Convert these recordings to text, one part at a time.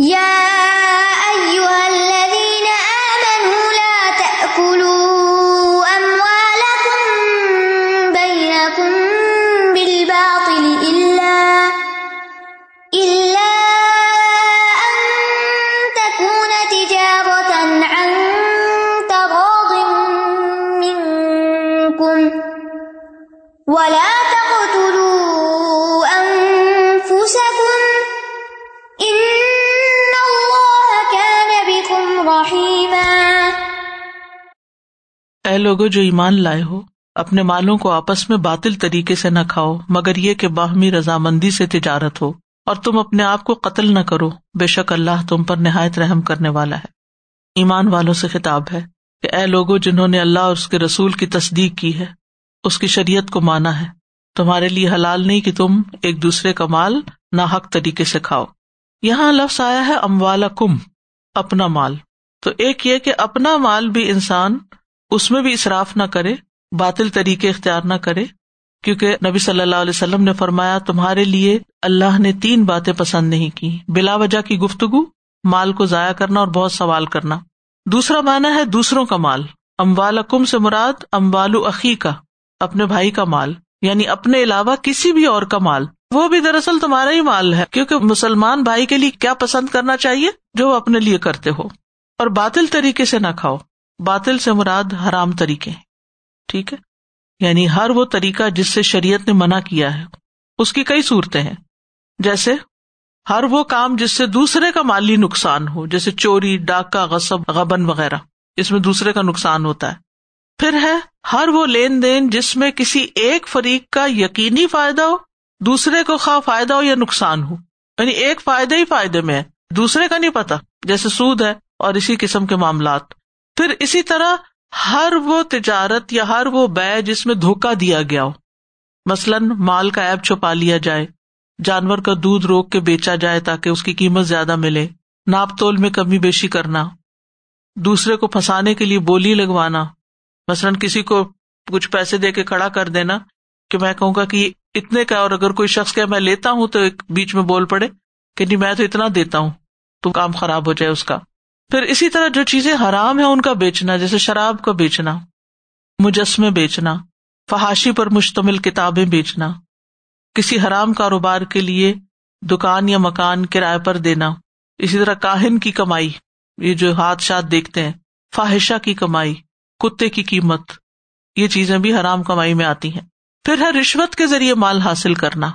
یا اے لوگو جو ایمان لائے ہو اپنے مالوں کو آپس میں باطل طریقے سے نہ کھاؤ مگر یہ کہ باہمی رضامندی سے تجارت ہو اور تم اپنے آپ کو قتل نہ کرو بے شک اللہ تم پر نہایت رحم کرنے والا ہے ایمان والوں سے خطاب ہے کہ اے لوگوں جنہوں نے اللہ اور اس کے رسول کی تصدیق کی ہے اس کی شریعت کو مانا ہے تمہارے لیے حلال نہیں کہ تم ایک دوسرے کا مال نہ حق طریقے سے کھاؤ یہاں لفظ آیا ہے اموالا کم اپنا مال تو ایک یہ کہ اپنا مال بھی انسان اس میں بھی اصراف نہ کرے باطل طریقے اختیار نہ کرے کیونکہ نبی صلی اللہ علیہ وسلم نے فرمایا تمہارے لیے اللہ نے تین باتیں پسند نہیں کی بلا وجہ کی گفتگو مال کو ضائع کرنا اور بہت سوال کرنا دوسرا مانا ہے دوسروں کا مال اموال اکم سے مراد اموال اخی کا اپنے بھائی کا مال یعنی اپنے علاوہ کسی بھی اور کا مال وہ بھی دراصل تمہارا ہی مال ہے کیونکہ مسلمان بھائی کے لیے کیا پسند کرنا چاہیے جو وہ اپنے لیے کرتے ہو اور باطل طریقے سے نہ کھاؤ باطل سے مراد حرام طریقے ٹھیک ہے یعنی ہر وہ طریقہ جس سے شریعت نے منع کیا ہے اس کی کئی صورتیں ہیں جیسے ہر وہ کام جس سے دوسرے کا مالی نقصان ہو جیسے چوری ڈاکہ غصب غبن وغیرہ اس میں دوسرے کا نقصان ہوتا ہے پھر ہے ہر وہ لین دین جس میں کسی ایک فریق کا یقینی فائدہ ہو دوسرے کو خواہ فائدہ ہو یا نقصان ہو یعنی ایک فائدہ ہی فائدے میں ہے دوسرے کا نہیں پتا جیسے سود ہے اور اسی قسم کے معاملات پھر اسی طرح ہر وہ تجارت یا ہر وہ بے جس میں دھوکا دیا گیا ہو مثلاً مال کا ایپ چھپا لیا جائے جانور کا دودھ روک کے بیچا جائے تاکہ اس کی قیمت زیادہ ملے ناپ تول میں کمی بیشی کرنا دوسرے کو پھنسانے کے لیے بولی لگوانا مثلاً کسی کو کچھ پیسے دے کے کھڑا کر دینا کہ میں کہوں گا کہ اتنے کا اور اگر کوئی شخص کہ میں لیتا ہوں تو ایک بیچ میں بول پڑے کہ نہیں جی میں تو اتنا دیتا ہوں تو کام خراب ہو جائے اس کا پھر اسی طرح جو چیزیں حرام ہیں ان کا بیچنا جیسے شراب کا بیچنا مجسمے بیچنا فحاشی پر مشتمل کتابیں بیچنا کسی حرام کاروبار کے لیے دکان یا مکان کرائے پر دینا اسی طرح کاہن کی کمائی یہ جو ہاتھ شاد دیکھتے ہیں فاحشہ کی کمائی کتے کی قیمت یہ چیزیں بھی حرام کمائی میں آتی ہیں پھر ہے رشوت کے ذریعے مال حاصل کرنا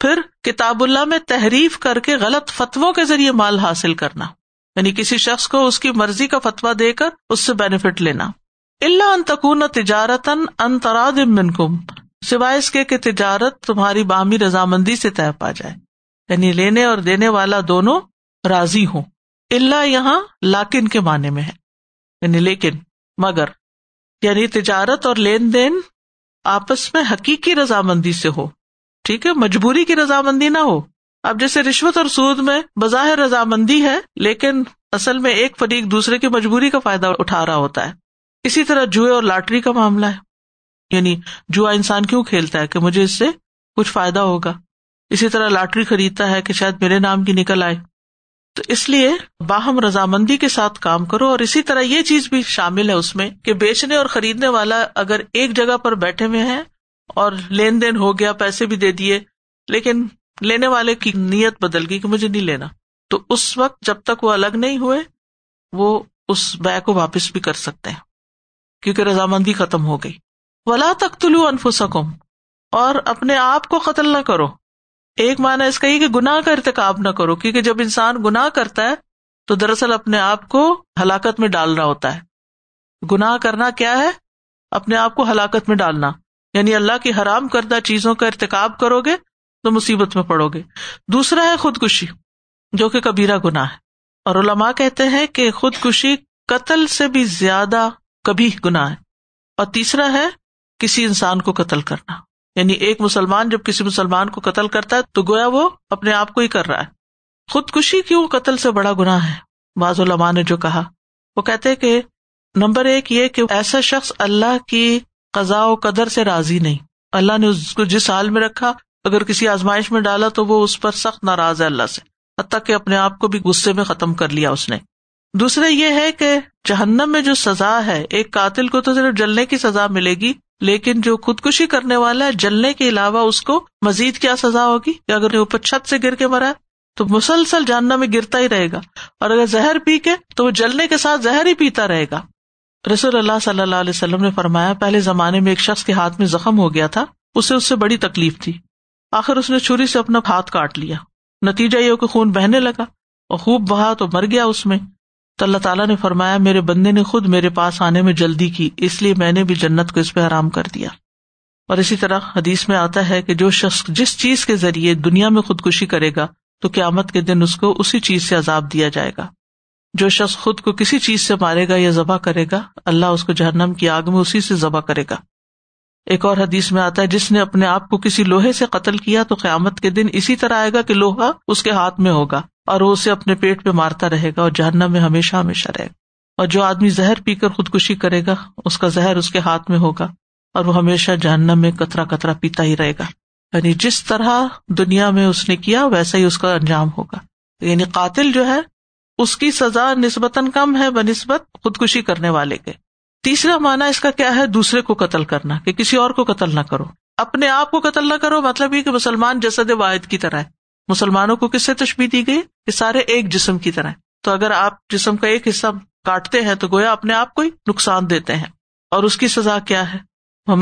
پھر کتاب اللہ میں تحریف کر کے غلط فتو کے ذریعے مال حاصل کرنا یعنی کسی شخص کو اس کی مرضی کا فتوا دے کر اس سے بینیفٹ لینا اللہ انتقن تجارت اس کے تجارت تمہاری باہمی رضامندی سے طے پا جائے یعنی لینے اور دینے والا دونوں راضی ہوں اللہ یہاں لاکن کے معنی میں ہے یعنی لیکن مگر یعنی تجارت اور لین دین آپس میں حقیقی رضامندی سے ہو ٹھیک ہے مجبوری کی رضامندی نہ ہو اب جیسے رشوت اور سود میں بظاہر رضامندی ہے لیکن اصل میں ایک فریق دوسرے کی مجبوری کا فائدہ اٹھا رہا ہوتا ہے اسی طرح جوئے اور لاٹری کا معاملہ ہے یعنی جوا انسان کیوں کھیلتا ہے کہ مجھے اس سے کچھ فائدہ ہوگا اسی طرح لاٹری خریدتا ہے کہ شاید میرے نام کی نکل آئے تو اس لیے باہم رضامندی کے ساتھ کام کرو اور اسی طرح یہ چیز بھی شامل ہے اس میں کہ بیچنے اور خریدنے والا اگر ایک جگہ پر بیٹھے ہوئے ہیں اور لین دین ہو گیا پیسے بھی دے دیے لیکن لینے والے کی نیت بدل گئی کہ مجھے نہیں لینا تو اس وقت جب تک وہ الگ نہیں ہوئے وہ اس بے کو واپس بھی کر سکتے ہیں کیونکہ رضامندی ختم ہو گئی ولا تک لو انف سکم اور اپنے آپ کو قتل نہ کرو ایک معنی اس کا یہ کہ گناہ کا ارتکاب نہ کرو کیونکہ جب انسان گناہ کرتا ہے تو دراصل اپنے آپ کو ہلاکت میں ڈال رہا ہوتا ہے گناہ کرنا کیا ہے اپنے آپ کو ہلاکت میں ڈالنا یعنی اللہ کی حرام کردہ چیزوں کا ارتکاب کرو گے تو مصیبت میں پڑو گے دوسرا ہے خودکشی جو کہ کبیرا گنا ہے اور علما کہتے ہیں کہ خود کشی قتل سے بھی زیادہ کبھی گنا ہے اور تیسرا ہے کسی انسان کو قتل کرنا یعنی ایک مسلمان جب کسی مسلمان کو قتل کرتا ہے تو گویا وہ اپنے آپ کو ہی کر رہا ہے خود کشی کیوں قتل سے بڑا گنا ہے بعض علماء نے جو کہا وہ کہتے کہ نمبر ایک یہ کہ ایسا شخص اللہ کی قزا و قدر سے راضی نہیں اللہ نے اس کو جس حال میں رکھا اگر کسی آزمائش میں ڈالا تو وہ اس پر سخت ناراض ہے اللہ سے حتیٰ کہ اپنے آپ کو بھی غصے میں ختم کر لیا اس نے دوسرے یہ ہے کہ جہنم میں جو سزا ہے ایک قاتل کو تو صرف جلنے کی سزا ملے گی لیکن جو خودکشی کرنے والا ہے جلنے کے علاوہ اس کو مزید کیا سزا ہوگی کہ اگر اوپر چھت سے گر کے مرا تو مسلسل جاننا میں گرتا ہی رہے گا اور اگر زہر پی کے تو وہ جلنے کے ساتھ زہر ہی پیتا رہے گا رسول اللہ صلی اللہ علیہ وسلم نے فرمایا پہلے زمانے میں ایک شخص کے ہاتھ میں زخم ہو گیا تھا اسے اس سے بڑی تکلیف تھی آخر اس نے چھری سے اپنا ہاتھ کاٹ لیا نتیجہ یہ کہ خون بہنے لگا اور خوب بہا تو مر گیا اس میں تو اللہ تعالیٰ نے فرمایا میرے بندے نے خود میرے پاس آنے میں جلدی کی اس لیے میں نے بھی جنت کو اس پہ آرام کر دیا اور اسی طرح حدیث میں آتا ہے کہ جو شخص جس چیز کے ذریعے دنیا میں خودکشی کرے گا تو قیامت کے دن اس کو اسی چیز سے عذاب دیا جائے گا جو شخص خود کو کسی چیز سے مارے گا یا ذبح کرے گا اللہ اس کو جہنم کی آگ میں اسی سے ذبح کرے گا ایک اور حدیث میں آتا ہے جس نے اپنے آپ کو کسی لوہے سے قتل کیا تو قیامت کے دن اسی طرح آئے گا کہ لوہا اس کے ہاتھ میں ہوگا اور وہ اسے اپنے پیٹ پہ مارتا رہے گا اور جاننا میں ہمیشہ ہمیشہ رہے گا اور جو آدمی زہر پی کر خودکشی کرے گا اس کا زہر اس کے ہاتھ میں ہوگا اور وہ ہمیشہ جاننا میں کترا کترا پیتا ہی رہے گا یعنی جس طرح دنیا میں اس نے کیا ویسا ہی اس کا انجام ہوگا یعنی قاتل جو ہے اس کی سزا نسبتاً کم ہے بہ نسبت خودکشی کرنے والے کے تیسرا مانا اس کا کیا ہے دوسرے کو قتل کرنا کہ کسی اور کو قتل نہ کرو اپنے آپ کو قتل نہ کرو مطلب یہ کہ مسلمان جسد واحد کی طرح ہے مسلمانوں کو کس سے تشبیح دی گئی کہ سارے ایک جسم کی طرح تو اگر آپ جسم کا ایک حصہ کاٹتے ہیں تو گویا اپنے آپ کو ہی نقصان دیتے ہیں اور اس کی سزا کیا ہے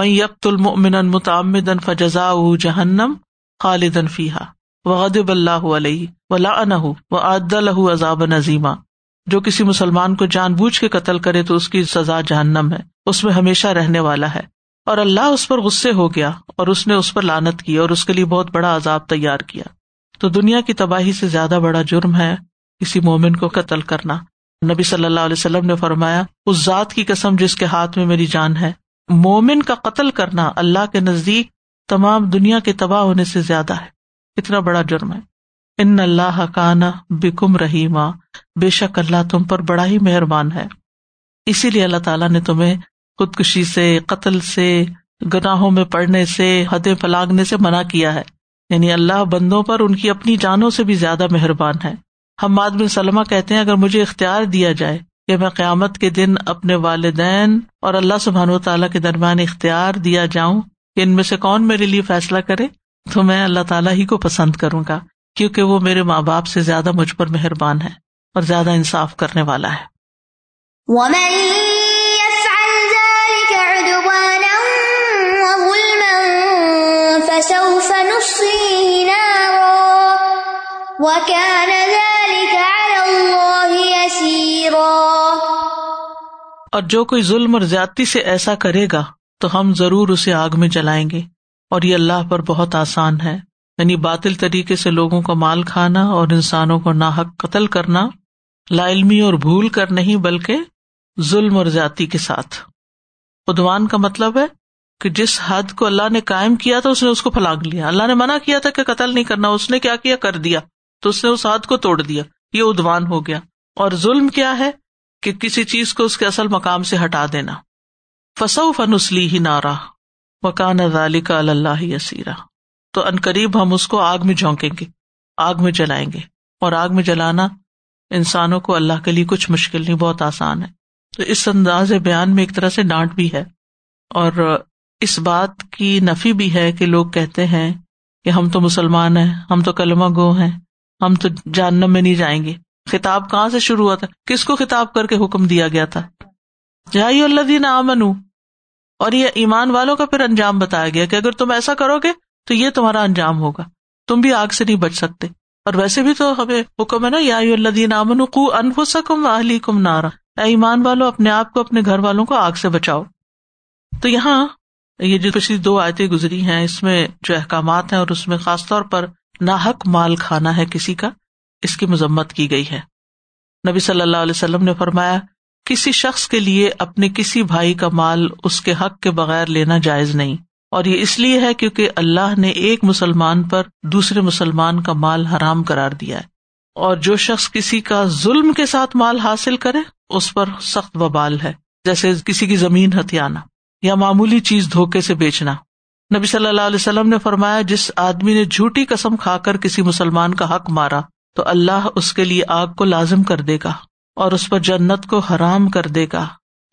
میت المن متعمدن فزا جہنم خالدن فیحا وغد اللہ علیہ ولا و عد عدل عذاب نظیمہ جو کسی مسلمان کو جان بوجھ کے قتل کرے تو اس کی سزا جہنم ہے اس میں ہمیشہ رہنے والا ہے اور اللہ اس پر غصے ہو گیا اور اس نے اس پر لانت کی اور اس کے لیے بہت بڑا عذاب تیار کیا تو دنیا کی تباہی سے زیادہ بڑا جرم ہے کسی مومن کو قتل کرنا نبی صلی اللہ علیہ وسلم نے فرمایا اس ذات کی قسم جس کے ہاتھ میں میری جان ہے مومن کا قتل کرنا اللہ کے نزدیک تمام دنیا کے تباہ ہونے سے زیادہ ہے اتنا بڑا جرم ہے ان اللہ کانا بکم رحیمہ بے شک اللہ تم پر بڑا ہی مہربان ہے اسی لیے اللہ تعالیٰ نے تمہیں خودکشی سے قتل سے گناہوں میں پڑنے سے حد پلاگنے سے منع کیا ہے یعنی اللہ بندوں پر ان کی اپنی جانوں سے بھی زیادہ مہربان ہے ہم سلمہ کہتے ہیں اگر مجھے اختیار دیا جائے کہ میں قیامت کے دن اپنے والدین اور اللہ سبحان و تعالیٰ کے درمیان اختیار دیا جاؤں کہ ان میں سے کون میرے لیے فیصلہ کرے تو میں اللہ تعالیٰ ہی کو پسند کروں گا کیونکہ وہ میرے ماں باپ سے زیادہ مجھ پر مہربان ہے اور زیادہ انصاف کرنے والا ہے اور جو کوئی ظلم اور زیادتی سے ایسا کرے گا تو ہم ضرور اسے آگ میں جلائیں گے اور یہ اللہ پر بہت آسان ہے یعنی باطل طریقے سے لوگوں کا مال کھانا اور انسانوں کو ناحق قتل کرنا لا علمی اور بھول کر نہیں بلکہ ظلم اور زیادتی کے ساتھ ادوان کا مطلب ہے کہ جس حد کو اللہ نے قائم کیا تھا اس نے اس کو پھلانگ لیا اللہ نے منع کیا تھا کہ قتل نہیں کرنا اس نے کیا کیا کر دیا تو اس نے اس حد کو توڑ دیا یہ ادوان ہو گیا اور ظلم کیا ہے کہ کسی چیز کو اس کے اصل مقام سے ہٹا دینا فسو فنسلی ہی نارا وکان ذالک اللہ یسیرہ تو ان قریب ہم اس کو آگ میں جھونکیں گے آگ میں جلائیں گے اور آگ میں جلانا انسانوں کو اللہ کے لیے کچھ مشکل نہیں بہت آسان ہے تو اس انداز بیان میں ایک طرح سے ڈانٹ بھی ہے اور اس بات کی نفی بھی ہے کہ لوگ کہتے ہیں کہ ہم تو مسلمان ہیں ہم تو کلمہ گو ہیں ہم تو جانب میں نہیں جائیں گے خطاب کہاں سے شروع ہوا تھا کس کو خطاب کر کے حکم دیا گیا تھا جائی اللہ دین آمن اور یہ ایمان والوں کا پھر انجام بتایا گیا کہ اگر تم ایسا کرو گے تو یہ تمہارا انجام ہوگا تم بھی آگ سے نہیں بچ سکتے اور ویسے بھی تو ہمیں حکم ہے نا یا امن کو اہلی کم نارا اے ایمان والو اپنے آپ کو اپنے گھر والوں کو آگ سے بچاؤ تو یہاں یہ جو پچھلی دو آیتیں گزری ہیں اس میں جو احکامات ہیں اور اس میں خاص طور پر ناحق مال کھانا ہے کسی کا اس کی مذمت کی گئی ہے نبی صلی اللہ علیہ وسلم نے فرمایا کسی شخص کے لیے اپنے کسی بھائی کا مال اس کے حق کے بغیر لینا جائز نہیں اور یہ اس لیے ہے کیونکہ اللہ نے ایک مسلمان پر دوسرے مسلمان کا مال حرام کرار دیا ہے اور جو شخص کسی کا ظلم کے ساتھ مال حاصل کرے اس پر سخت وبال ہے جیسے کسی کی زمین ہتھیانا یا معمولی چیز دھوکے سے بیچنا نبی صلی اللہ علیہ وسلم نے فرمایا جس آدمی نے جھوٹی قسم کھا کر کسی مسلمان کا حق مارا تو اللہ اس کے لیے آگ کو لازم کر دے گا اور اس پر جنت کو حرام کر دے گا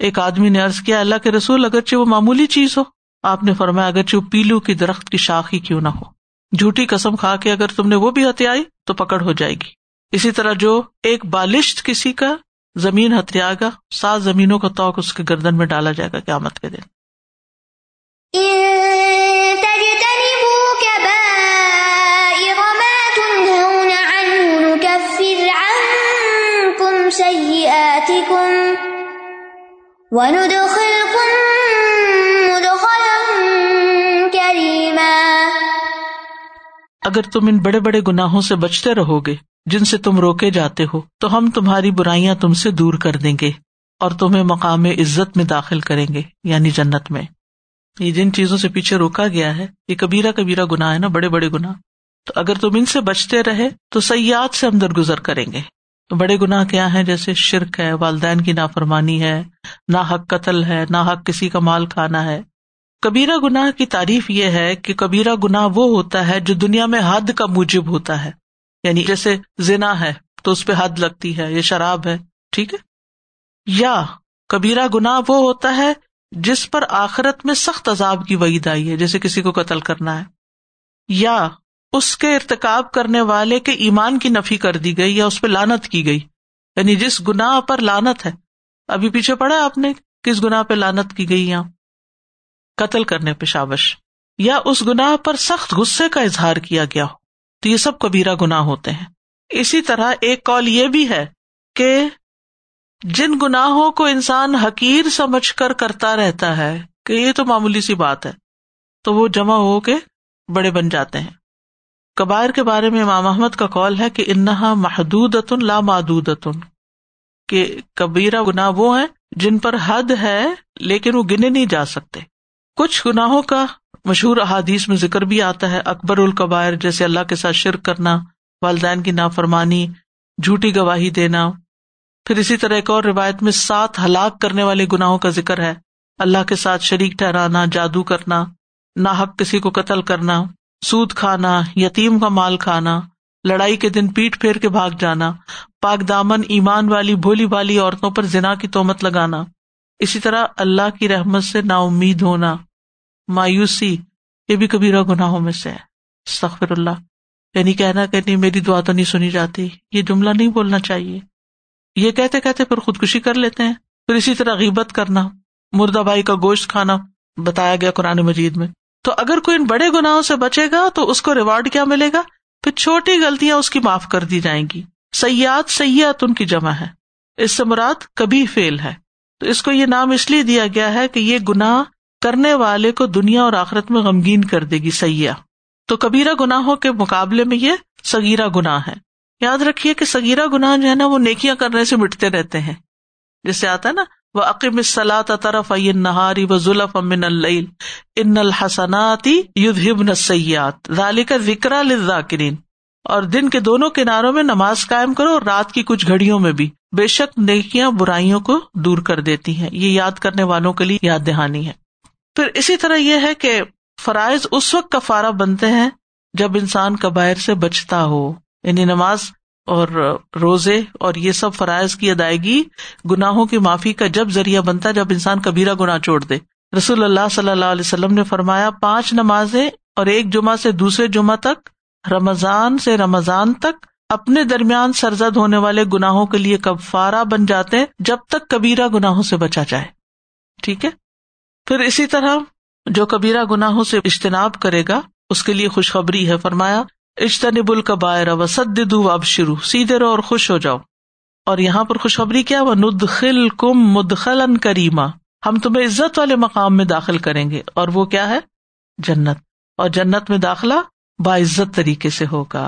ایک آدمی نے عرض کیا اللہ کے رسول اگرچہ وہ معمولی چیز ہو آپ نے فرمایا اگر چو پیلو کی درخت کی شاخ ہی کیوں نہ ہو جھوٹی قسم کھا کے اگر تم نے وہ بھی ہتھیائی تو پکڑ ہو جائے گی اسی طرح جو ایک بالشت کسی کا زمین گا سات زمینوں کا توق اس کے گردن میں ڈالا جائے گا کیا مت کے دن اگر تم ان بڑے بڑے گناہوں سے بچتے رہو گے جن سے تم روکے جاتے ہو تو ہم تمہاری برائیاں تم سے دور کر دیں گے اور تمہیں مقام عزت میں داخل کریں گے یعنی جنت میں یہ جن چیزوں سے پیچھے روکا گیا ہے یہ کبیرا کبیرا گنا ہے نا بڑے بڑے گنا تو اگر تم ان سے بچتے رہے تو سیاحت سے ہم درگزر کریں گے بڑے گناہ کیا ہے جیسے شرک ہے والدین کی نافرمانی ہے نہ حق قتل ہے نہ حق کسی کا مال کھانا ہے کبیرا گناہ کی تعریف یہ ہے کہ کبیرا گناہ وہ ہوتا ہے جو دنیا میں حد کا موجب ہوتا ہے یعنی جیسے زنا ہے تو اس پہ حد لگتی ہے یا شراب ہے ٹھیک ہے یا کبیرا گناہ وہ ہوتا ہے جس پر آخرت میں سخت عذاب کی وعید آئی ہے جیسے کسی کو قتل کرنا ہے یا اس کے ارتکاب کرنے والے کے ایمان کی نفی کر دی گئی یا اس پہ لانت کی گئی یعنی جس گناہ پر لانت ہے ابھی پیچھے پڑا آپ نے کس گناہ پہ لانت کی گئی یا قتل کرنے پہ شابش یا اس گنا پر سخت غصے کا اظہار کیا گیا ہو تو یہ سب کبیرا گناہ ہوتے ہیں اسی طرح ایک کال یہ بھی ہے کہ جن گناہوں کو انسان حقیر سمجھ کر کرتا رہتا ہے کہ یہ تو معمولی سی بات ہے تو وہ جمع ہو کے بڑے بن جاتے ہیں کبائر کے بارے میں امام احمد کا کال ہے کہ انہا محدود لا محدود کہ کبیرہ گناہ وہ ہیں جن پر حد ہے لیکن وہ گنے نہیں جا سکتے کچھ گناہوں کا مشہور احادیث میں ذکر بھی آتا ہے اکبر القبائر جیسے اللہ کے ساتھ شرک کرنا والدین کی نافرمانی جھوٹی گواہی دینا پھر اسی طرح ایک اور روایت میں سات ہلاک کرنے والے گناہوں کا ذکر ہے اللہ کے ساتھ شریک ٹھہرانا جادو کرنا ناحق کسی کو قتل کرنا سود کھانا یتیم کا مال کھانا لڑائی کے دن پیٹ پھیر کے بھاگ جانا پاک دامن ایمان والی بھولی والی عورتوں پر زنا کی تومت لگانا اسی طرح اللہ کی رحمت سے نا امید ہونا مایوسی یہ بھی کبیرہ گناہوں میں سے ہے سخر اللہ یعنی کہنا کہ نہیں میری دعا تو نہیں سنی جاتی یہ جملہ نہیں بولنا چاہیے یہ کہتے کہتے پھر خودکشی کر لیتے ہیں پھر اسی طرح غیبت کرنا مردہ بھائی کا گوشت کھانا بتایا گیا قرآن مجید میں تو اگر کوئی ان بڑے گناہوں سے بچے گا تو اس کو ریوارڈ کیا ملے گا پھر چھوٹی غلطیاں اس کی معاف کر دی جائیں گی سیاحت سیاحت ان کی جمع ہے اس سے مراد کبھی فیل ہے تو اس کو یہ نام اس لیے دیا گیا ہے کہ یہ گناہ کرنے والے کو دنیا اور آخرت میں غمگین کر دے گی سیاح تو کبیرہ گناہوں کے مقابلے میں یہ سگیرہ گناہ ہے یاد رکھیے کہ سگیرہ گناہ جو ہے نا وہ نیکیاں کرنے سے مٹتے رہتے ہیں جس سے آتا ہے نا وہ عقیم سلا طرف نہاری و ظلف امن ان الحسناتی النحسناتی کا ذکر اور دن کے دونوں کناروں میں نماز قائم کرو اور رات کی کچھ گھڑیوں میں بھی بے شک نیکیاں برائیوں کو دور کر دیتی ہیں یہ یاد کرنے والوں کے لیے یاد دہانی ہے پھر اسی طرح یہ ہے کہ فرائض اس وقت کا فارا بنتے ہیں جب انسان کبائر سے بچتا ہو یعنی نماز اور روزے اور یہ سب فرائض کی ادائیگی گناہوں کی معافی کا جب ذریعہ بنتا ہے جب انسان کبیرہ گناہ چھوڑ دے رسول اللہ صلی اللہ علیہ وسلم نے فرمایا پانچ نمازیں اور ایک جمعہ سے دوسرے جمعہ تک رمضان سے رمضان تک اپنے درمیان سرزد ہونے والے گناہوں کے لیے کفارہ بن جاتے ہیں جب تک کبیرا گناہوں سے بچا جائے ٹھیک ہے پھر اسی طرح جو کبیرہ گناہوں سے اجتناب کرے گا اس کے لیے خوشخبری ہے فرمایا اجتنب القبائر کبا ردو اب شروع سیدھے رہو اور خوش ہو جاؤ اور یہاں پر خوشخبری کیا وہ ند خل کم مدخل کریما ہم تمہیں عزت والے مقام میں داخل کریں گے اور وہ کیا ہے جنت اور جنت میں داخلہ باعزت طریقے سے ہوگا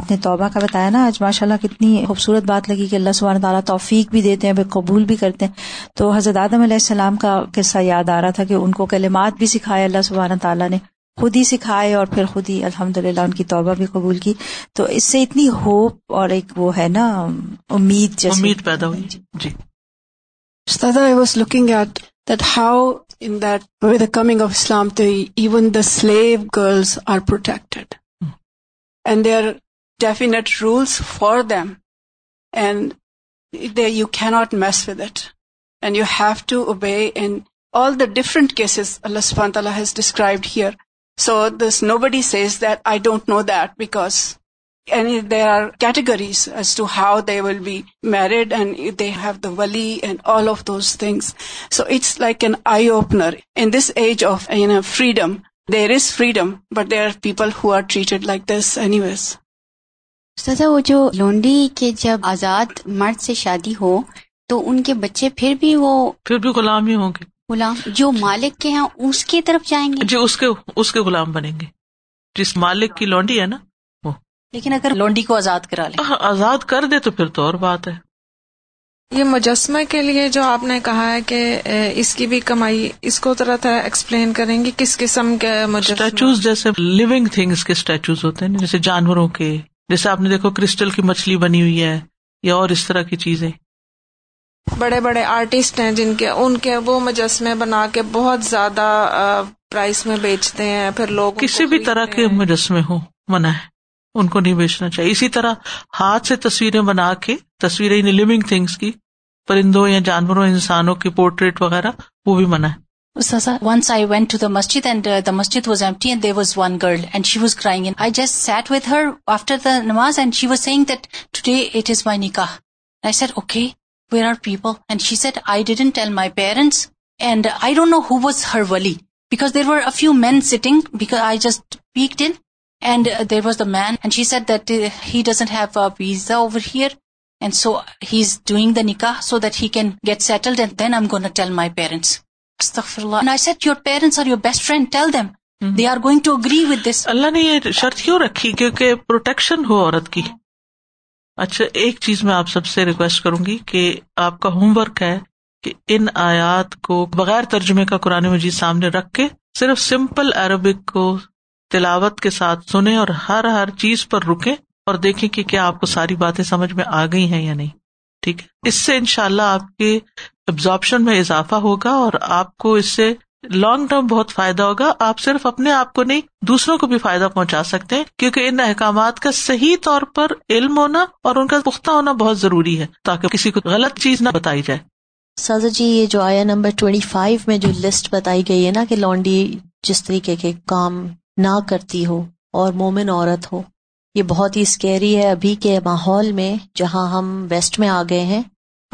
آپ نے توبہ کا بتایا نا آج ماشاء اللہ کتنی خوبصورت بات لگی کہ اللہ سبحانہ تعالیٰ توفیق بھی دیتے ہیں قبول بھی کرتے ہیں تو حضرت آدم علیہ السلام کا قصہ یاد آ رہا تھا کہ ان کو کلمات بھی سکھائے اللہ سبحانہ تعالیٰ نے خود ہی سکھائے اور پھر خود ہی الحمد للہ ان کی توبہ بھی قبول کی تو اس سے اتنی ہوپ اور ایک وہ ہے نا امید جیسے امید پیدا ہوئی جی definite rules for them, and you cannot mess with it, and you have to obey in all the different cases Allah subhanahu wa ta'ala has described here. So this nobody says that I don't know that, because there are categories as to how they will be married, and they have the wali and all of those things. So it's like an eye-opener. In this age of freedom, there is freedom, but there are people who are treated like this anyways. سزا وہ جو لونڈی کے جب آزاد مرد سے شادی ہو تو ان کے بچے پھر بھی وہ پھر بھی غلام ہی ہوں گے غلام جو مالک کے ہیں اس کی طرف جائیں گے اس جی، اس کے کے غلام بنیں گے جس مالک کی لونڈی ہے نا وہ لیکن اگر لونڈی کو آزاد کرا لے ہاں، آزاد کر دے تو پھر تو اور بات ہے یہ مجسمہ کے لیے جو آپ نے کہا ہے کہ اس کی بھی کمائی اس کو طرح تھا ایکسپلین کریں گے کس قسم کے جیسے لیونگ تھنگس کے اسٹیچوز ہوتے ہیں جیسے جانوروں کے جیسے آپ نے دیکھو کرسٹل کی مچھلی بنی ہوئی ہے یا اور اس طرح کی چیزیں بڑے بڑے آرٹسٹ ہیں جن کے ان کے وہ مجسمے بنا کے بہت زیادہ پرائز میں بیچتے ہیں پھر لوگ کسی بھی طرح کے مجسمے ہو منع ہے ان کو نہیں بیچنا چاہیے اسی طرح ہاتھ سے تصویریں بنا کے تصویریں لونگ یعنی تھنگس کی پرندوں یا جانوروں انسانوں کی پورٹریٹ وغیرہ وہ بھی منع ہے once I went to masjid and the masjid was there was one girl she was the namaz and she was seeing my okay where few men sitting I just peek there was the and she said that he'd have visa over here and so is doing nikah so that he can get settled and then I gotta tell my parents اللہ نے یہ شرط کیوں رکھی protection ہو عورت کی اچھا ایک چیز میں آپ سب سے ریکویسٹ کروں گی کہ آپ کا ہوم ورک ہے کہ ان آیات کو بغیر ترجمے کا قرآن مجید سامنے رکھ کے صرف سمپل عربک کو تلاوت کے ساتھ سنیں اور ہر ہر چیز پر رکیں اور دیکھیں کہ کیا آپ کو ساری باتیں سمجھ میں آ گئی ہیں یا نہیں ٹھیک ہے اس سے انشاءاللہ اللہ آپ کے ابزارپشن میں اضافہ ہوگا اور آپ کو اس سے لانگ ٹرم بہت فائدہ ہوگا آپ صرف اپنے آپ کو نہیں دوسروں کو بھی فائدہ پہنچا سکتے ہیں کیونکہ ان احکامات کا صحیح طور پر علم ہونا اور ان کا پختہ ہونا بہت ضروری ہے تاکہ کسی کو غلط چیز نہ بتائی جائے سازا جی یہ جو آیا نمبر ٹوئنٹی فائیو میں جو لسٹ بتائی گئی ہے نا کہ لانڈی جس طریقے کے کام نہ کرتی ہو اور مومن عورت ہو یہ بہت ہی اسکیری ہے ابھی کے ماحول میں جہاں ہم ویسٹ میں آ گئے ہیں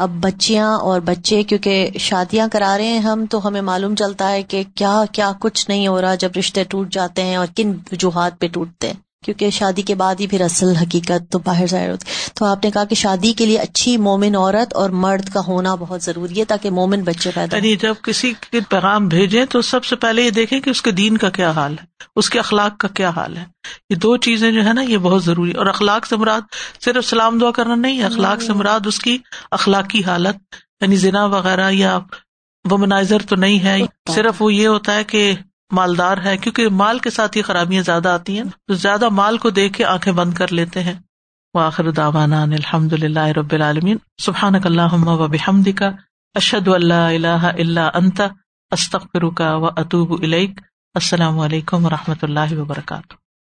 اب بچیاں اور بچے کیونکہ شادیاں کرا رہے ہیں ہم تو ہمیں معلوم چلتا ہے کہ کیا کیا کچھ نہیں ہو رہا جب رشتے ٹوٹ جاتے ہیں اور کن وجوہات پہ ٹوٹتے ہیں کیونکہ شادی کے بعد ہی پھر اصل حقیقت تو باہر ظاہر ہوتی تو آپ نے کہا کہ شادی کے لیے اچھی مومن عورت اور مرد کا ہونا بہت ضروری ہے تاکہ مومن بچے پیدا یعنی جب کسی کے پیغام بھیجیں تو سب سے پہلے یہ دیکھیں کہ اس کے دین کا کیا حال ہے اس کے اخلاق کا کیا حال ہے یہ دو چیزیں جو ہے نا یہ بہت ضروری اور اخلاق سے مراد صرف سلام دعا کرنا نہیں اخلاق سے مراد اس کی اخلاقی حالت یعنی ذنا وغیرہ یا ومنائزر تو نہیں ہے صرف وہ یہ ہوتا ہے کہ مالدار ہے کیونکہ مال کے ساتھ یہ خرابیاں زیادہ آتی ہیں تو زیادہ مال کو دیکھ کے آنکھیں بند کر لیتے ہیں الحمد رب العالمین سبحان اک اللہ بحمدک اشد اللہ اللہ اللہ انتا استغفرک و اطوب السلام علیکم و رحمۃ اللہ وبرکاتہ